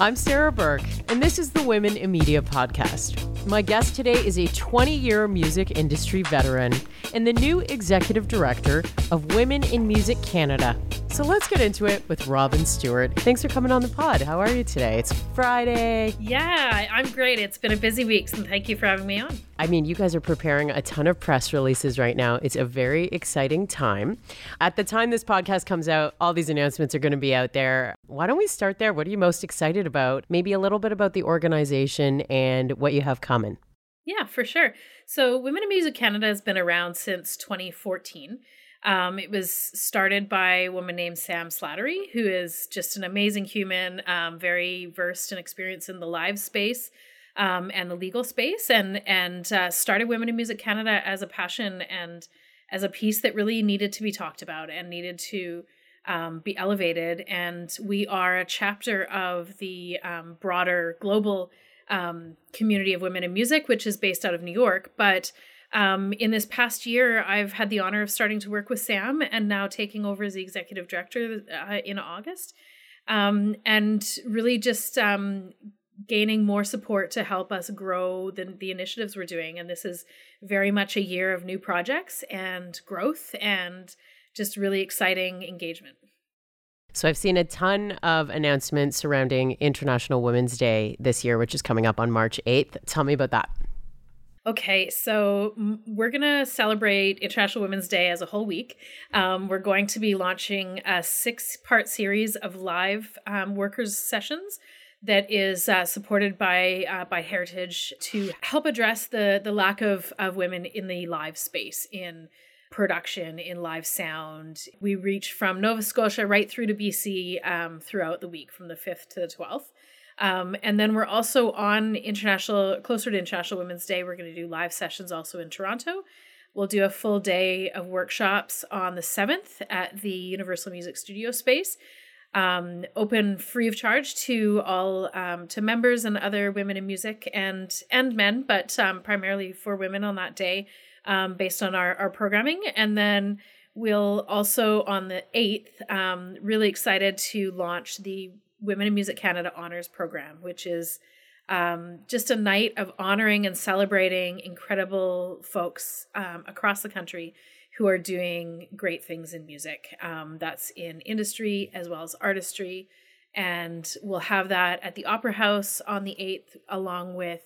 I'm Sarah Burke, and this is the Women in Media podcast. My guest today is a 20 year music industry veteran and the new executive director of Women in Music Canada. So let's get into it with Robin Stewart. Thanks for coming on the pod. How are you today? It's Friday. Yeah, I'm great. It's been a busy week, so thank you for having me on. I mean, you guys are preparing a ton of press releases right now. It's a very exciting time. At the time this podcast comes out, all these announcements are going to be out there. Why don't we start there? What are you most excited about? Maybe a little bit about the organization and what you have coming. Yeah, for sure. So, Women in Music Canada has been around since 2014. Um, it was started by a woman named Sam Slattery, who is just an amazing human, um, very versed and experienced in the live space um, and the legal space, and and uh, started Women in Music Canada as a passion and as a piece that really needed to be talked about and needed to um, be elevated. And we are a chapter of the um, broader global um, community of women in music, which is based out of New York. But um, in this past year, I've had the honor of starting to work with Sam and now taking over as the executive director uh, in August. Um, and really just um, gaining more support to help us grow the, the initiatives we're doing. And this is very much a year of new projects and growth and just really exciting engagement. So I've seen a ton of announcements surrounding International Women's Day this year, which is coming up on March 8th. Tell me about that. Okay, so we're going to celebrate International Women's Day as a whole week. Um, we're going to be launching a six part series of live um, workers' sessions that is uh, supported by uh, by Heritage to help address the the lack of of women in the live space in production in live sound. We reach from Nova Scotia right through to BC um, throughout the week from the 5th to the 12th. Um, and then we're also on international, closer to International Women's Day, we're going to do live sessions also in Toronto. We'll do a full day of workshops on the 7th at the Universal Music Studio space. Um, open free of charge to all um, to members and other women in music and and men, but um, primarily for women on that day um, based on our, our programming. And then we'll also on the 8th, um, really excited to launch the Women in Music Canada Honors Program, which is um, just a night of honoring and celebrating incredible folks um, across the country who are doing great things in music. Um, that's in industry as well as artistry. And we'll have that at the Opera House on the 8th, along with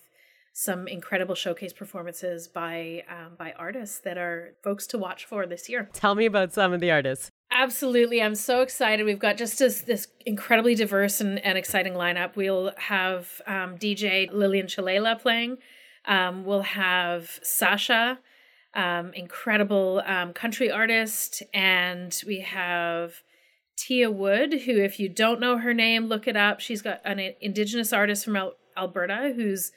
some incredible showcase performances by um, by artists that are folks to watch for this year. Tell me about some of the artists. Absolutely. I'm so excited. We've got just this, this incredibly diverse and, and exciting lineup. We'll have um, DJ Lillian Chalela playing. Um, we'll have Sasha, um, incredible um, country artist. And we have Tia Wood, who, if you don't know her name, look it up. She's got an Indigenous artist from Alberta who's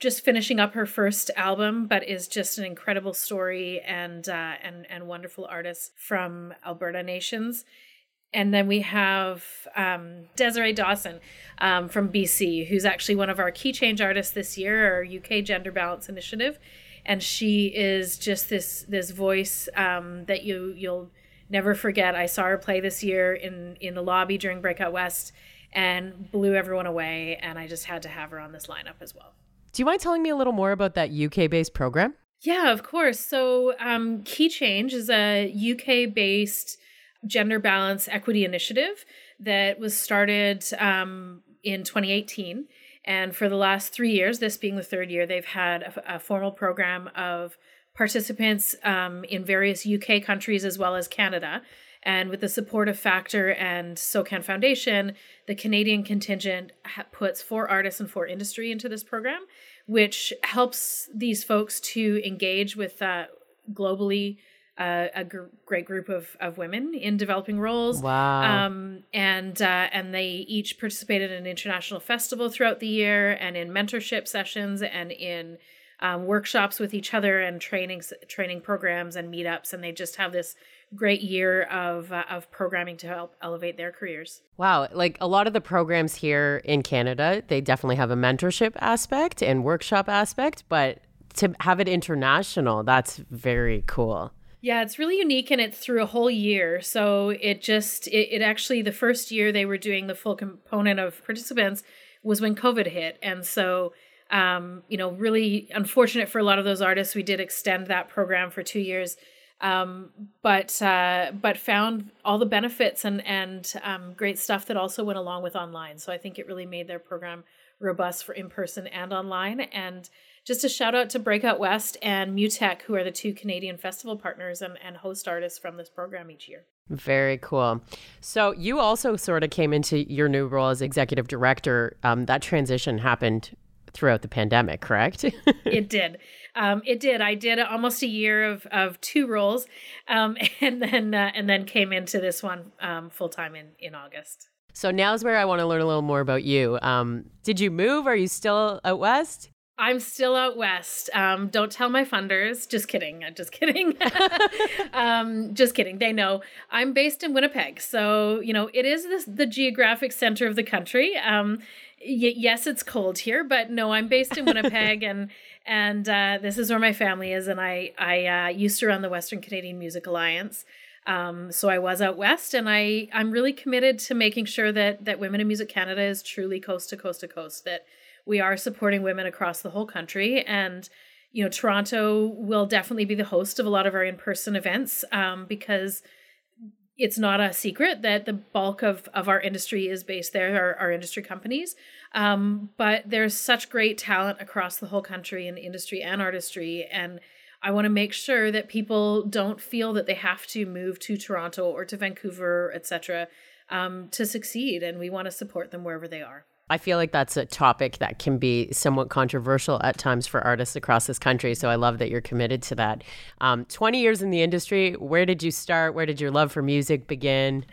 just finishing up her first album, but is just an incredible story and uh, and and wonderful artist from Alberta Nations. And then we have um, Desiree Dawson um, from BC, who's actually one of our key change artists this year, our UK Gender Balance Initiative, and she is just this this voice um, that you you'll never forget. I saw her play this year in in the lobby during Breakout West and blew everyone away, and I just had to have her on this lineup as well. Do you mind telling me a little more about that UK based program? Yeah, of course. So, um, Key Change is a UK based gender balance equity initiative that was started um, in 2018. And for the last three years, this being the third year, they've had a, a formal program of participants um, in various UK countries as well as Canada. And with the support of Factor and SOCAN Foundation, the Canadian contingent puts four artists and four industry into this program, which helps these folks to engage with uh, globally uh, a gr- great group of, of women in developing roles. Wow. Um, and uh, and they each participated in an international festival throughout the year, and in mentorship sessions, and in um, workshops with each other, and trainings, training programs, and meetups. And they just have this great year of uh, of programming to help elevate their careers. Wow, like a lot of the programs here in Canada, they definitely have a mentorship aspect and workshop aspect, but to have it international, that's very cool. Yeah, it's really unique and it's through a whole year. So it just it, it actually the first year they were doing the full component of participants was when COVID hit. And so, um, you know, really unfortunate for a lot of those artists. We did extend that program for two years, um, but uh, but found all the benefits and and um, great stuff that also went along with online. So I think it really made their program robust for in person and online. And just a shout out to Breakout West and MUTEK, who are the two Canadian festival partners and, and host artists from this program each year. Very cool. So you also sort of came into your new role as executive director. Um, that transition happened throughout the pandemic, correct? it did. Um, it did. I did almost a year of of two roles, um, and then uh, and then came into this one um, full time in in August. So now's where I want to learn a little more about you. Um, did you move? Are you still out west? I'm still out west. Um, don't tell my funders. Just kidding. I'm Just kidding. um, just kidding. They know I'm based in Winnipeg, so you know it is this, the geographic center of the country. Um, y- yes, it's cold here, but no, I'm based in Winnipeg, and and uh, this is where my family is. And I I uh, used to run the Western Canadian Music Alliance. Um, so I was out west, and I I'm really committed to making sure that that Women in Music Canada is truly coast to coast to coast. That we are supporting women across the whole country and you know toronto will definitely be the host of a lot of our in-person events um, because it's not a secret that the bulk of, of our industry is based there, our, our industry companies. Um, but there's such great talent across the whole country in industry and artistry. And I want to make sure that people don't feel that they have to move to Toronto or to Vancouver, etc., um, to succeed. And we want to support them wherever they are. I feel like that's a topic that can be somewhat controversial at times for artists across this country. So I love that you're committed to that. Um, 20 years in the industry, where did you start? Where did your love for music begin?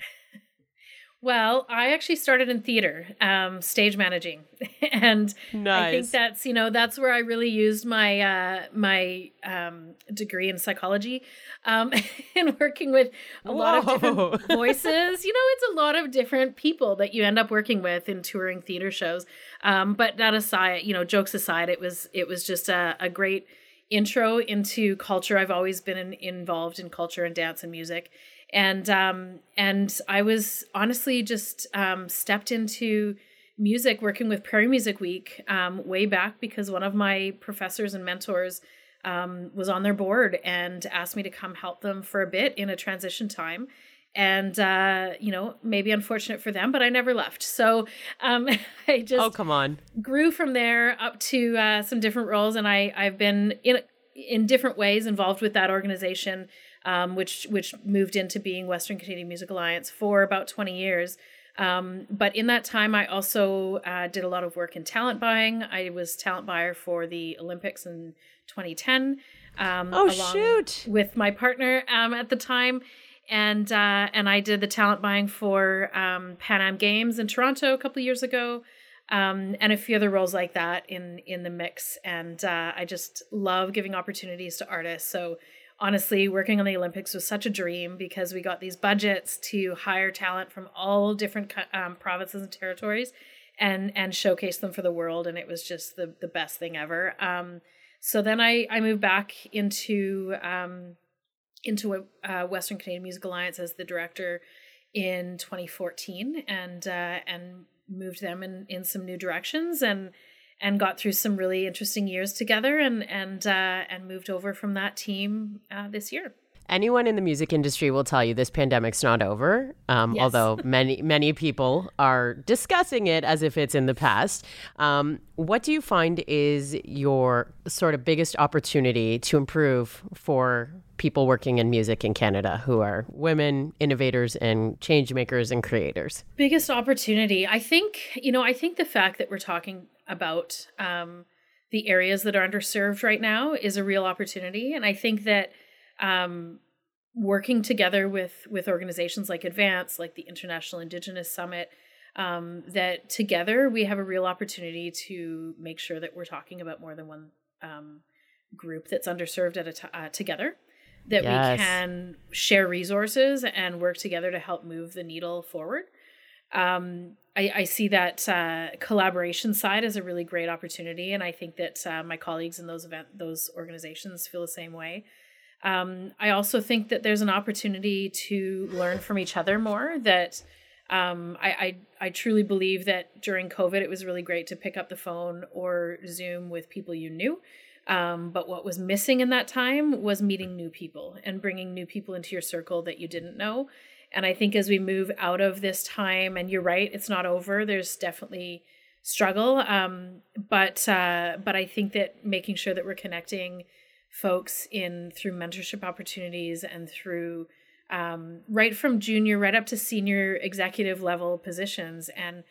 Well, I actually started in theater, um, stage managing, and nice. I think that's you know that's where I really used my uh, my um, degree in psychology, um, and working with a Whoa. lot of different voices. You know, it's a lot of different people that you end up working with in touring theater shows. Um, but that aside, you know, jokes aside, it was it was just a, a great intro into culture. I've always been in, involved in culture and dance and music and um, and I was honestly just um, stepped into music working with Prairie Music Week um, way back because one of my professors and mentors um, was on their board and asked me to come help them for a bit in a transition time. And uh, you know, maybe unfortunate for them, but I never left. So um, I just oh come on grew from there up to uh, some different roles, and I I've been in in different ways involved with that organization um, which which moved into being Western Canadian Music Alliance for about 20 years. Um, but in that time, I also uh, did a lot of work in talent buying. I was talent buyer for the Olympics in 2010. Um, oh shoot! With my partner um, at the time, and uh, and I did the talent buying for um, Pan Am Games in Toronto a couple years ago. Um, and a few other roles like that in in the mix. And uh, I just love giving opportunities to artists. So honestly, working on the Olympics was such a dream because we got these budgets to hire talent from all different um, provinces and territories and and showcase them for the world and it was just the the best thing ever. Um, so then i i moved back into um, into a uh, western canadian music alliance as the director in 2014 and uh, and moved them in in some new directions. And and got through some really interesting years together and and uh, and moved over from that team uh, this year. Anyone in the music industry will tell you this pandemic's not over. Um, yes. Although many many people are discussing it as if it's in the past. Um, what do you find is your sort of biggest opportunity to improve for people working in music in Canada who are women innovators and change makers and creators? Biggest opportunity, I think. You know, I think the fact that we're talking about um, the areas that are underserved right now is a real opportunity, and I think that um, working together with with organizations like Advance, like the International Indigenous Summit, um, that together we have a real opportunity to make sure that we're talking about more than one um, group that's underserved at a t- uh, together. That yes. we can share resources and work together to help move the needle forward. Um, I, I see that uh, collaboration side as a really great opportunity, and I think that uh, my colleagues in those event those organizations feel the same way. Um, I also think that there's an opportunity to learn from each other more. That Um, I, I I truly believe that during COVID, it was really great to pick up the phone or Zoom with people you knew. Um, but what was missing in that time was meeting new people and bringing new people into your circle that you didn't know. And I think as we move out of this time, and you're right, it's not over. There's definitely struggle, um, but uh, but I think that making sure that we're connecting folks in through mentorship opportunities and through um, right from junior right up to senior executive level positions and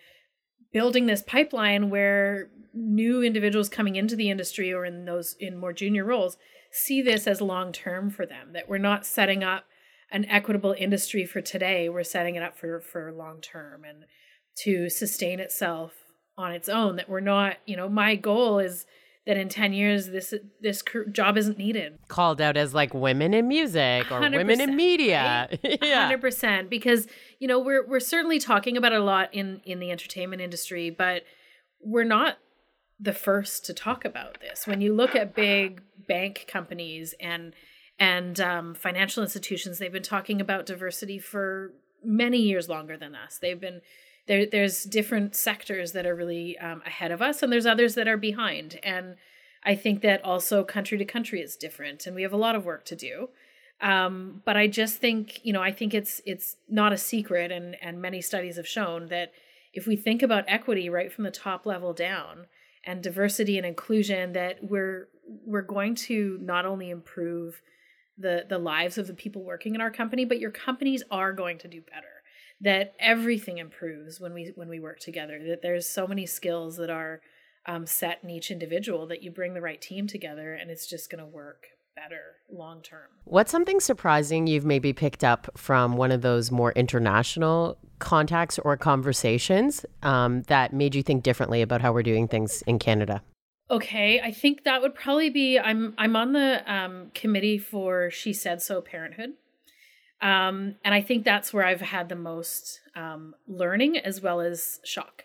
building this pipeline where new individuals coming into the industry or in those in more junior roles see this as long term for them that we're not setting up an equitable industry for today. We're setting it up for for long term and to sustain itself on its own that we're not you know my goal is that in 10 years this this job isn't needed. Called out as like women in music or women in media. right? yeah. 100% because you know we're we're certainly talking about a lot in in the entertainment industry but we're not the first to talk about this. When you look at big bank companies and and um, financial institutions they've been talking about diversity for many years longer than us. They've been there there's different sectors that are really um, ahead of us and there's others that are behind. And i think that also country to country is different and we have a lot of work to do. Um, but i just think you know i think it's it's not a secret and and many studies have shown that if we think about equity right from the top level down and diversity and inclusion that we're we're going to not only improve the the lives of the people working in our company but your companies are going to do better that everything improves when we when we work together that there's so many skills that are um, set in each individual that you bring the right team together and it's just going to work better long term. What's something surprising you've maybe picked up from one of those more international contacts or conversations um, that made you think differently about how we're doing things in canada? Okay i think that would probably be i'm i'm on the um, committee for shesaid.so parenthood um, and I think that's where I've had the most um, learning as well as shock.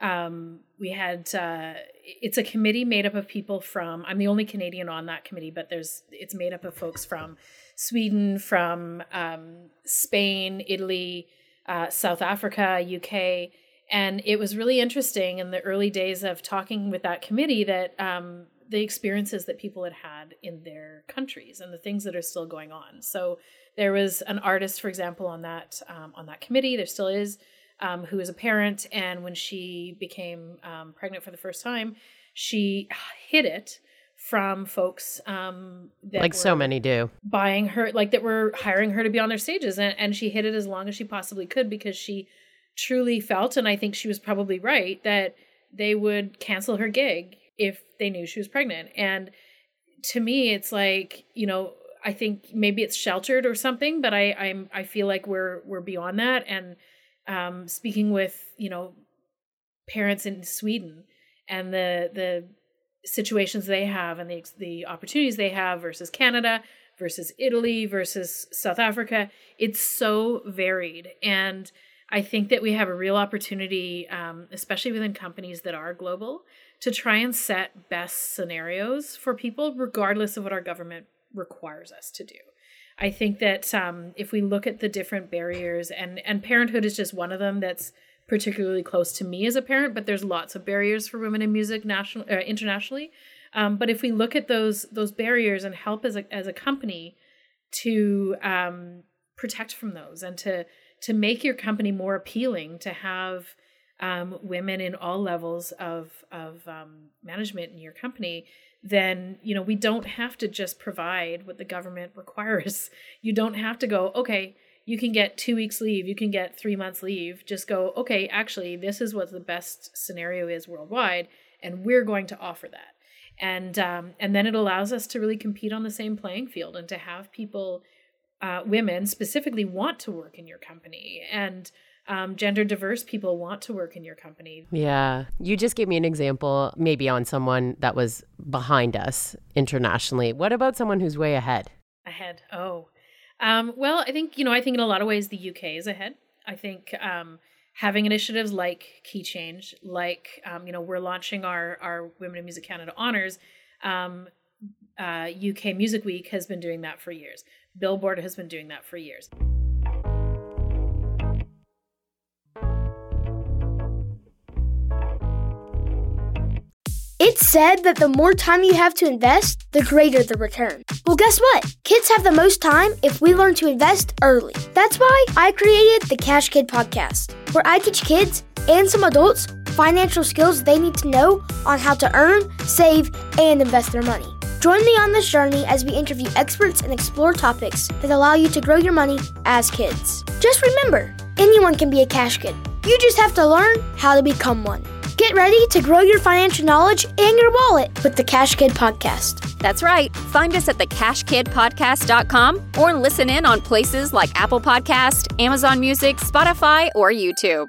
Um, we had uh, it's a committee made up of people from I'm the only Canadian on that committee, but there's it's made up of folks from Sweden, from um, Spain, Italy, uh, South Africa, UK, and it was really interesting in the early days of talking with that committee that um, the experiences that people had had in their countries and the things that are still going on. So there was an artist, for example, on that um, on that committee. There still is, um, who is a parent, and when she became um, pregnant for the first time, she hid it from folks um, that like so many do buying her like that were hiring her to be on their stages and, and she hid it as long as she possibly could because she truly felt and i think she was probably right that they would cancel her gig if they knew she was pregnant and to me it's like you know I think maybe it's sheltered or something, but I I'm I feel like we're we're beyond that. And um, speaking with you know parents in Sweden and the the situations they have and the the opportunities they have versus Canada versus Italy versus South Africa, it's so varied and. I think that we have a real opportunity, um, especially within companies that are global, to try and set best scenarios for people, regardless of what our government requires us to do. I think that um, if we look at the different barriers, and and parenthood is just one of them that's particularly close to me as a parent, but there's lots of barriers for women in music national uh, internationally. Um, but if we look at those those barriers and help as a as a company to um, protect from those and to to make your company more appealing to have um, women in all levels of of um, management in your company, then you know we don't have to just provide what the government requires. You don't have to go okay you can get two weeks leave you can get three months leave. Just go okay actually this is what the best scenario is worldwide and we're going to offer that. And um, and then it allows us to really compete on the same playing field and to have people uh, women specifically want to work in your company. And um, gender diverse people want to work in your company. Yeah. You just gave me an example, maybe on someone that was behind us internationally. What about someone who's way ahead? Ahead. Oh. Um, well, I think, you know, I think in a lot of ways the UK is ahead. I think um, having initiatives like Key Change, like, um, you know, we're launching our, our Women in Music Canada honors. Um, uh, UK Music Week has been doing that for years. Billboard has been doing that for years. It's said that the more time you have to invest, the greater the return. Well, guess what? Kids have the most time if we learn to invest early. That's why I created the Cash Kid podcast, where I teach kids and some adults financial skills they need to know on how to earn, save, and invest their money. Join me on this journey as we interview experts and explore topics that allow you to grow your money as kids. Just remember, anyone can be a cash kid. You just have to learn how to become one. Get ready to grow your financial knowledge and your wallet with the Cash Kid Podcast. That's right. Find us at thecashkidpodcast.com or listen in on places like Apple Podcast, Amazon Music, Spotify, or YouTube.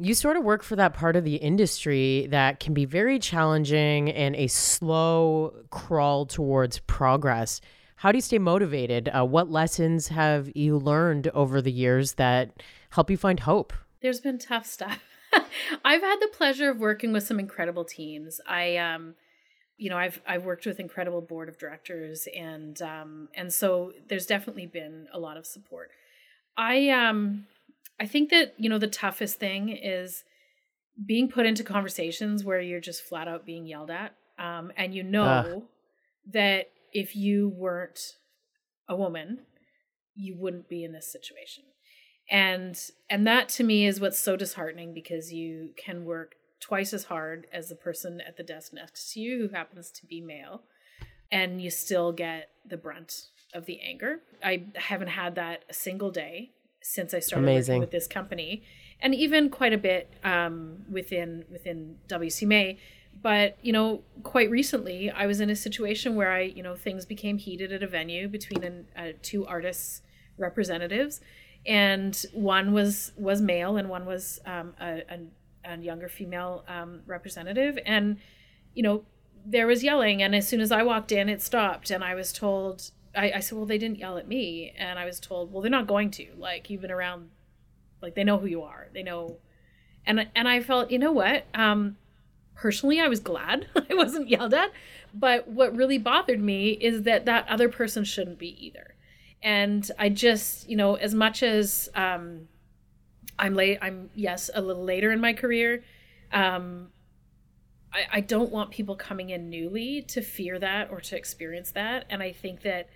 You sort of work for that part of the industry that can be very challenging and a slow crawl towards progress. How do you stay motivated? Uh, what lessons have you learned over the years that help you find hope? There's been tough stuff. I've had the pleasure of working with some incredible teams. I um you know, I've I've worked with incredible board of directors and um and so there's definitely been a lot of support. I um I think that, you know, the toughest thing is being put into conversations where you're just flat out being yelled at. Um, and you know uh. that if you weren't a woman, you wouldn't be in this situation. And and that to me is what's so disheartening because you can work twice as hard as the person at the desk next to you who happens to be male and you still get the brunt of the anger. I haven't had that a single day since I started Amazing. working with this company, and even quite a bit um, within within WCMA. But you know, quite recently, I was in a situation where I, you know, things became heated at a venue between an, uh, two artists representatives, and one was was male and one was um, a, a, a, younger female um, representative, and you know, there was yelling, and as soon as I walked in, it stopped, and I was told I, I said, well, they didn't yell at me. And I was told, well, they're not going to. Like, you've been around, like, they know who you are. They know. And, and I felt, you know what? Um, personally, I was glad I wasn't yelled at. But what really bothered me is that that other person shouldn't be either. And I just, you know, as much as um, I'm late, I'm, yes, a little later in my career. Um, I, I don't want people coming in newly to fear that or to experience that. And I think that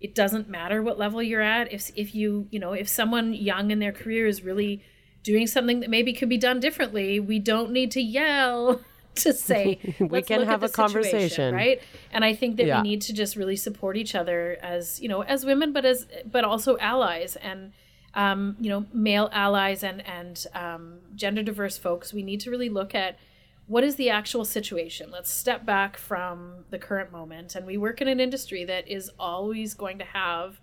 it doesn't matter what level you're at. If if you you know if someone young in their career is really doing something that maybe could be done differently we don't need to yell to say we can have a conversation. right? And i think that yeah. we need to just really support each other as you know as women but as but also allies and um, you know male allies and and um, gender diverse folks. We need to really look at what is the actual situation? Let's step back from the current moment. And we work in an industry that is always going to have,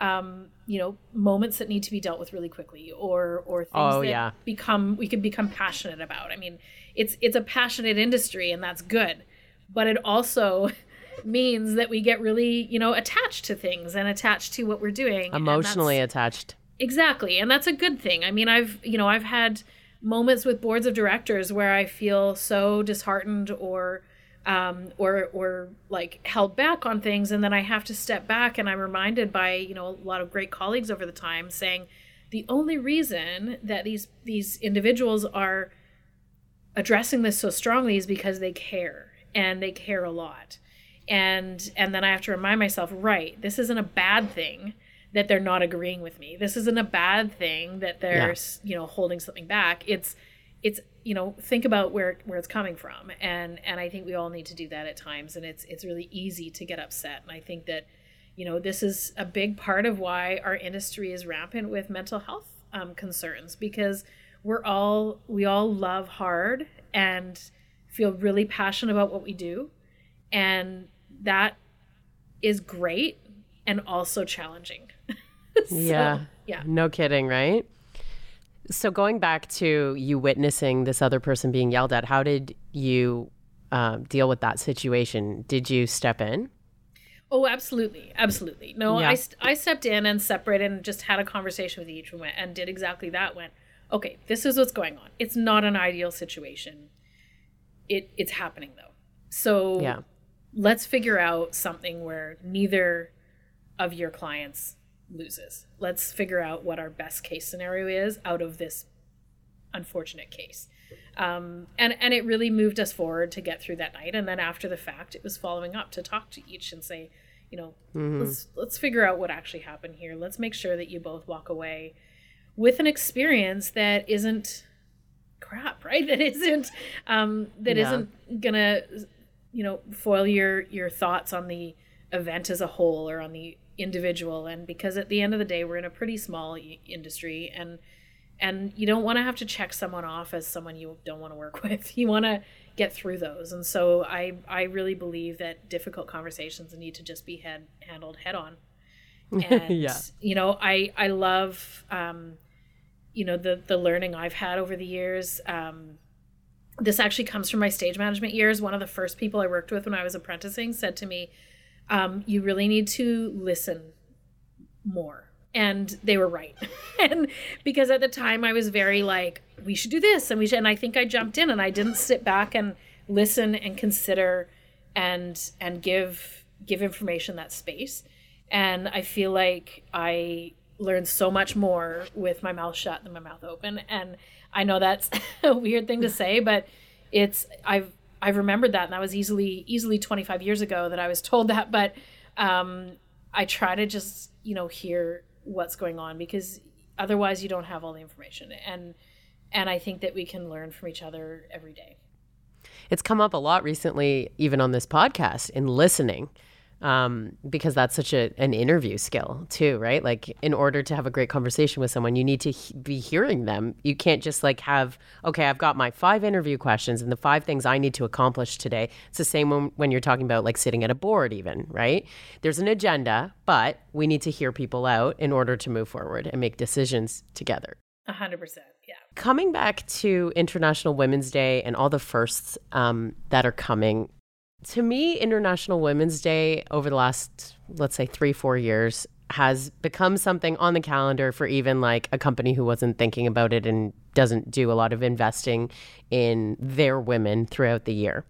um, you know, moments that need to be dealt with really quickly, or or things oh, that yeah. become we can become passionate about. I mean, it's it's a passionate industry, and that's good, but it also means that we get really you know attached to things and attached to what we're doing, emotionally attached. Exactly, and that's a good thing. I mean, I've you know I've had moments with boards of directors where I feel so disheartened or um, or or like held back on things, and then I have to step back, and I'm reminded by you know a lot of great colleagues over the time saying the only reason that these these individuals are addressing this so strongly is because they care and they care a lot. And and then i have to remind myself right this isn't a bad thing that they're not agreeing with me. This isn't a bad thing that they're yeah. you know holding something back. It's it's you know think about where where it's coming from and and I think we all need to do that at times and it's it's really easy to get upset and I think that you know this is a big part of why our industry is rampant with mental health um, concerns because we're all we all love hard and feel really passionate about what we do and that is great and also challenging so, yeah. Yeah. No kidding, right? So going back to you witnessing this other person being yelled at, how did you um, deal with that situation. Did you step in? Oh, absolutely, absolutely. No, Yeah. I st- I stepped in and separated and just had a conversation with each woman and did exactly that. Went, okay, this is what's going on. It's not an ideal situation. It it's happening though. So Yeah. let's figure out something where neither of your clients loses. Let's figure out what our best case scenario is out of this unfortunate case. Um, and and it really moved us forward to get through that night. And then after the fact, it was following up to talk to each and say, you know, let's let's figure out what actually happened here. Let's make sure that you both walk away with an experience that isn't crap, right? That isn't um, that Yeah. not gonna you know foil your your thoughts on the event as a whole or on the individual. And because at the end of the day, we're in a pretty small industry and and you don't want to have to check someone off as someone you don't want to work with you want to get through those and so i i really believe that difficult conversations need to just be head, handled head on and Yeah. you know i i love um you know the the learning i've had over the years um this actually comes from my stage management years one of the first people i worked with when i was apprenticing said to me um, you really need to listen more. And they were right. And because at the time i was very like we should do this and we should and i think i jumped in and i didn't sit back and listen and consider and and give give information that space. And i feel like i learned so much more with my mouth shut than my mouth open. And i know that's a weird thing to say but it's i've i've remembered that and that was easily easily 25 years ago that i was told that but um i try to just you know hear what's going on because otherwise you don't have all the information and and i think that we can learn from each other every day. It's come up a lot recently, even on this podcast, in listening, um, because that's such a, an interview skill too, right? Like, in order to have a great conversation with someone, you need to he- be hearing them. You can't just like have, okay, I've got my five interview questions and the five things I need to accomplish today. It's the same when, when you're talking about like sitting at a board, even, right? There's an agenda, but we need to hear people out in order to move forward and make decisions together. A hundred percent yeah Coming back to International Women's Day and all the firsts um, that are coming, to me, International Women's Day over the last, let's say, three, four years has become something on the calendar for even like a company who wasn't thinking about it and doesn't do a lot of investing in their women throughout the year.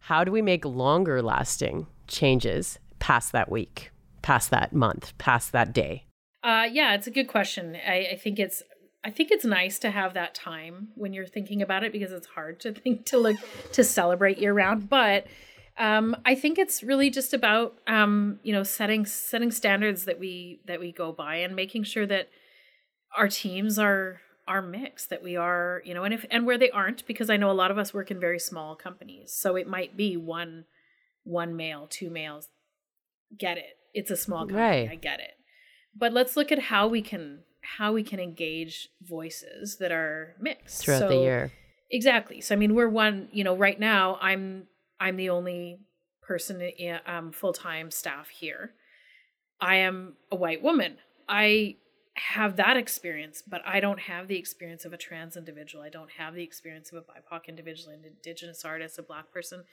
How do we make longer lasting changes past that week, past that month, past that day? Uh, yeah, it's a good question. I, I think it's I think it's nice to have that time when you're thinking about it because it's hard to think to look to celebrate year round. But um, I think it's really just about um, you know setting setting standards that we that we go by and making sure that our teams are are mixed that we are you know and if and where they aren't because I know a lot of us work in very small companies so it might be one one male two males. Get it. It's a small company. Right. I get it. But let's look at how we can how we can engage voices that are mixed. Throughout the year. exactly. So i mean we're one you know right now i'm i'm the only person um, full-time staff here. I am a white woman. I have that experience but i don't have the experience of a trans individual. I don't have the experience of a bipoc individual an indigenous artist a black person.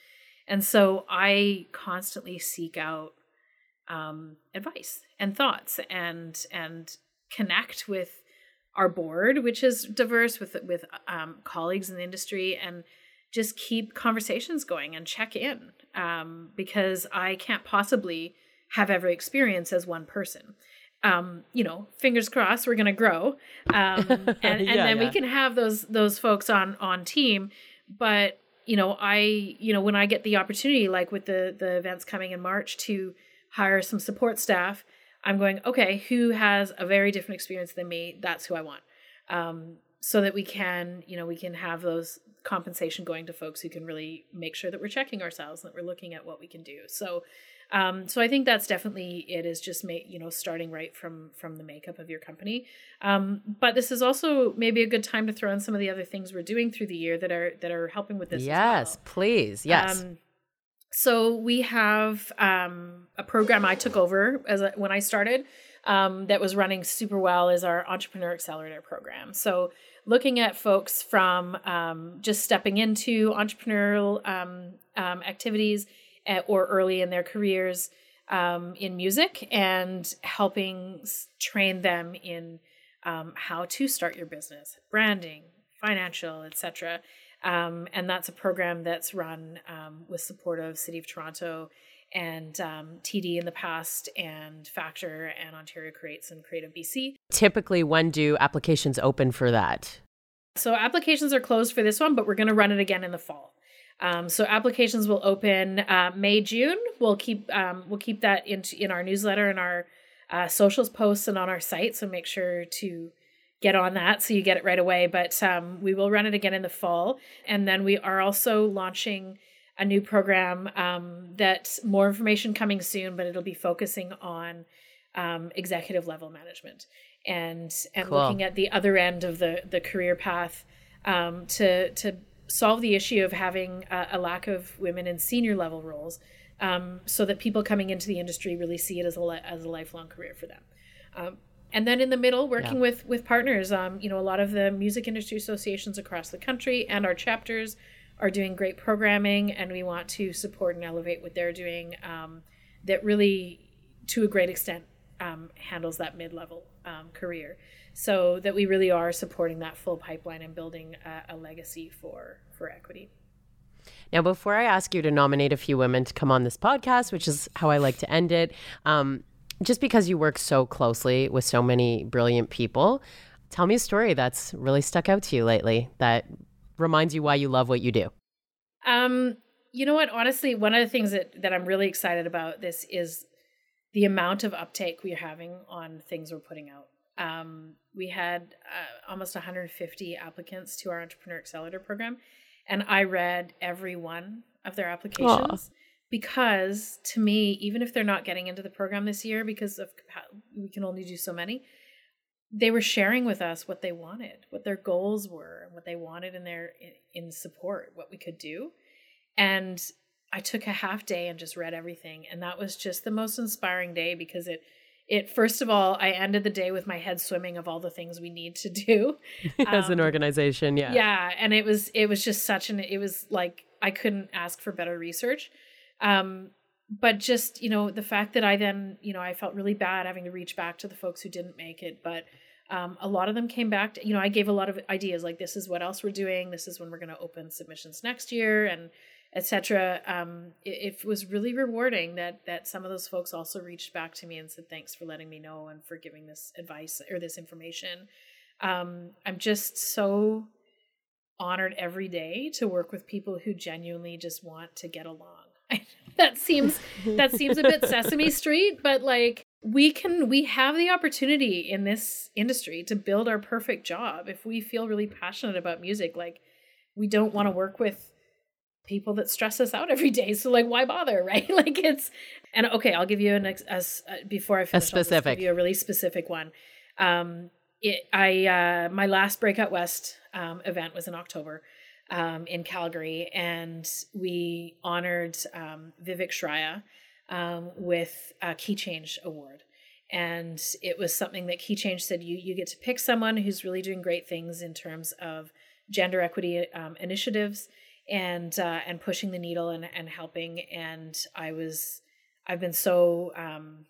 And so i constantly seek out um, advice and thoughts and and connect with our board, which is diverse with with um, colleagues in the industry, and just keep conversations going and check in um, because I can't possibly have every experience as one person. Um, you know, fingers crossed, we're going to grow, um, and, and Yeah, then yeah. we can have those those folks on on team. But you know, I you know when I get the opportunity, like with the the events coming in March, to hire some support staff, I'm going okay. Who has a very different experience than me? That's who I want um, so that we can, you know, we can have those compensation going to folks who can really make sure that we're checking ourselves and that we're looking at what we can do. So, um, so I think that's definitely it is just make you know starting right from from the makeup of your company. Um, but this is also maybe a good time to throw in some of the other things we're doing through the year that are that are helping with this. Yes, well. please. Yes. Um, so we have um, a program I took over as a, when I started um, that was running super well is our entrepreneur accelerator program. So looking at folks from um, just stepping into entrepreneurial um, um, activities at, or early in their careers um, in music and helping train them in um, how to start your business, branding, financial, etc. And that's a program that's run with support of City of Toronto and um, TD in the past, and Factor and Ontario Creates and Creative BC. Typically, when do applications open for that? So applications are closed for this one, but we're going to run it again in the fall. Um, so applications will open uh, May June. We'll keep um, we'll keep that in in our newsletter and our uh, socials posts and on our site. So make sure to get on that so you get it right away. But um, we will run it again in the fall. And then we are also launching a new program um, that's more information coming soon, but it'll be focusing on um, executive level management and and cool. looking at the other end of the the career path um, to to solve the issue of having a, a, lack of women in senior level roles, um, so that people coming into the industry really see it as a as a lifelong career for them. Um, and then in the middle working yeah. with with partners um, you know a lot of the music industry associations across the country and our chapters are doing great programming and we want to support and elevate what they're doing um, that really to a great extent um, handles that mid-level um, career. So that we really are supporting that full pipeline and building a, a legacy for for equity. Now, before I ask you to nominate a few women to come on this podcast, which is how I like to end it, um, just because you work so closely with so many brilliant people, tell me a story that's really stuck out to you lately that reminds you why you love what you do. Um, you know what? Honestly, one of the things that, that I'm really excited about this is the amount of uptake we're having on things we're putting out. Um, we had uh, almost 150 applicants to our Entrepreneur Accelerator program, and I read every one of their applications. Aww because to me even if they're not getting into the program this year because of we can only do so many they were sharing with us what they wanted what their goals were and what they wanted in their in support what we could do. And i took a half day and just read everything and that was just the most inspiring day because it it first of all i ended the day with my head swimming of all the things we need to do. As um, an organization yeah. yeah and it was it was just such an it was like i couldn't ask for better research. Um, but just you know the fact that I then you know I felt really bad having to reach back to the folks who didn't make it, but um, a lot of them came back. To, you know, I gave a lot of ideas like this is what else we're doing. This is when we're going to open submissions next year, and etc. Um, it, it, was really rewarding that that some of those folks also reached back to me and said thanks for letting me know and for giving this advice or this information. Um, I'm just so honored every day to work with people who genuinely just want to get along that seems that seems a bit Sesame Street, but like we can we have the opportunity in this industry to build our perfect job if we feel really passionate about music. Like we don't want to work with people that stress us out every day. So like why bother, right? like it's and okay, I'll give you an ex, as uh, before I finish, a specific. I'll give you a really specific one. Um, it I uh, my last Breakout West um, event was in October um, in Calgary, and we honored um, Vivek Shraya um, with a Key Change Award. And it was something that Key Change said you you get to pick someone who's really doing great things in terms of gender equity um, initiatives and uh, and pushing the needle and, and helping. And I was I've been so um,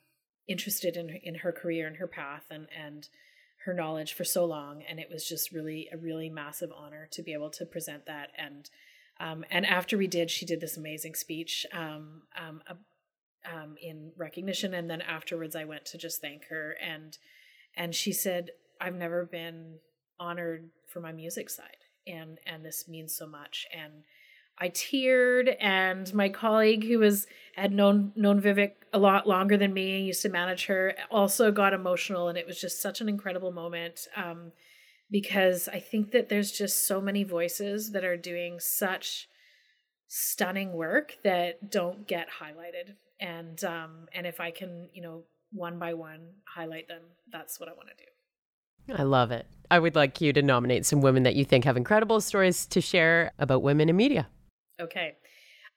interested in in her career and her path and and her knowledge for so long and it was just really a really massive honor to be able to present that. And um, and after we did she did this amazing speech um, um, um, in recognition and then afterwards i went to just thank her. And and she said i've never been honored for my music side and and this means so much. And I teared, and my colleague who was had known known Vivek a lot longer than me, and used to manage her, also got emotional, and it was just such an incredible moment. Um, because I think that there's just so many voices that are doing such stunning work that don't get highlighted, and um, and if I can, you know, one by one highlight them, that's what I want to do. I love it. I would like you to nominate some women that you think have incredible stories to share about women in media. Okay.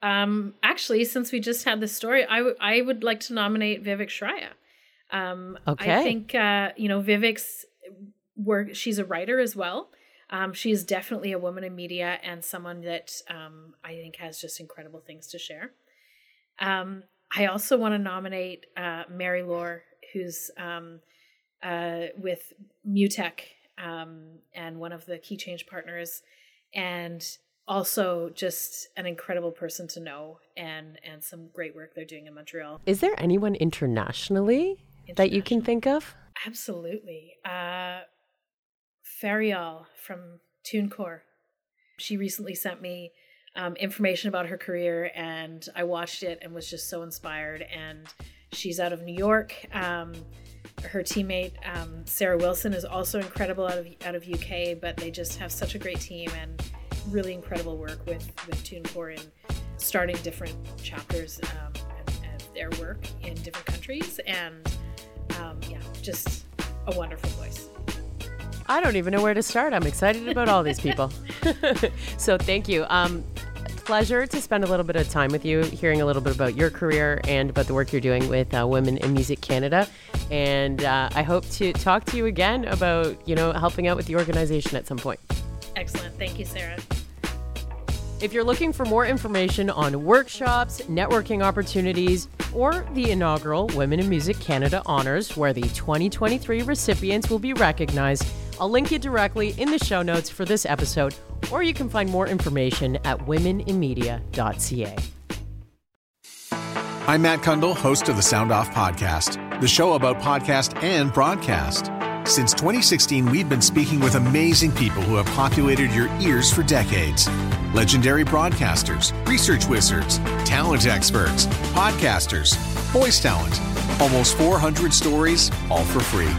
Um, actually, since we just had this story, I, w- I would like to nominate Vivek Shraya. Um, okay. I think, uh, you know, Vivek's work, she's a writer as well. Um, she is definitely a woman in media and someone that um, I think has just incredible things to share. Um, I also want to nominate uh, Mary Lore, who's um, uh, with MUTEK um, and one of the key change partners, and also just an incredible person to know and and some great work they're doing in Montreal. Is there anyone internationally that you can think of? Absolutely. Uh, Farial from TuneCore. She recently sent me um, information about her career, and I watched it and was just so inspired. And she's out of New York. Um, her teammate um, Sarah Wilson is also incredible out of out of UK, but they just have such a great team and really incredible work with with TuneCore in starting different chapters um, and, and, their work in different countries. And um, yeah, just a wonderful voice. I don't even know where to start. I'm excited about all these people. so thank you. Um, pleasure to spend a little bit of time with you, hearing a little bit about your career and about the work you're doing with uh, Women in Music Canada. And uh, I hope to talk to you again about, you know, helping out with the organization at some point. Excellent. Thank you, Sarah. If you're looking for more information on workshops, networking opportunities, or the inaugural Women in Music Canada Honors, where the 2023 recipients will be recognized, I'll link you directly in the show notes for this episode, or you can find more information at womeninmedia.ca. I'm Matt Cundill, host of the Sound Off Podcast, the show about podcast and broadcast. Since 2016, we've been speaking with amazing people who have populated your ears for decades. Legendary broadcasters, research wizards, talent experts, podcasters, voice talent. Almost 400 stories, all for free.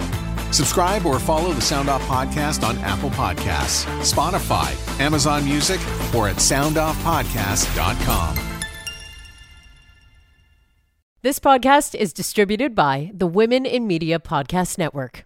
Subscribe or follow the Sound Off Podcast on Apple Podcasts, Spotify, Amazon Music, or at soundoffpodcast.com. This podcast is distributed by the Women in Media Podcast Network.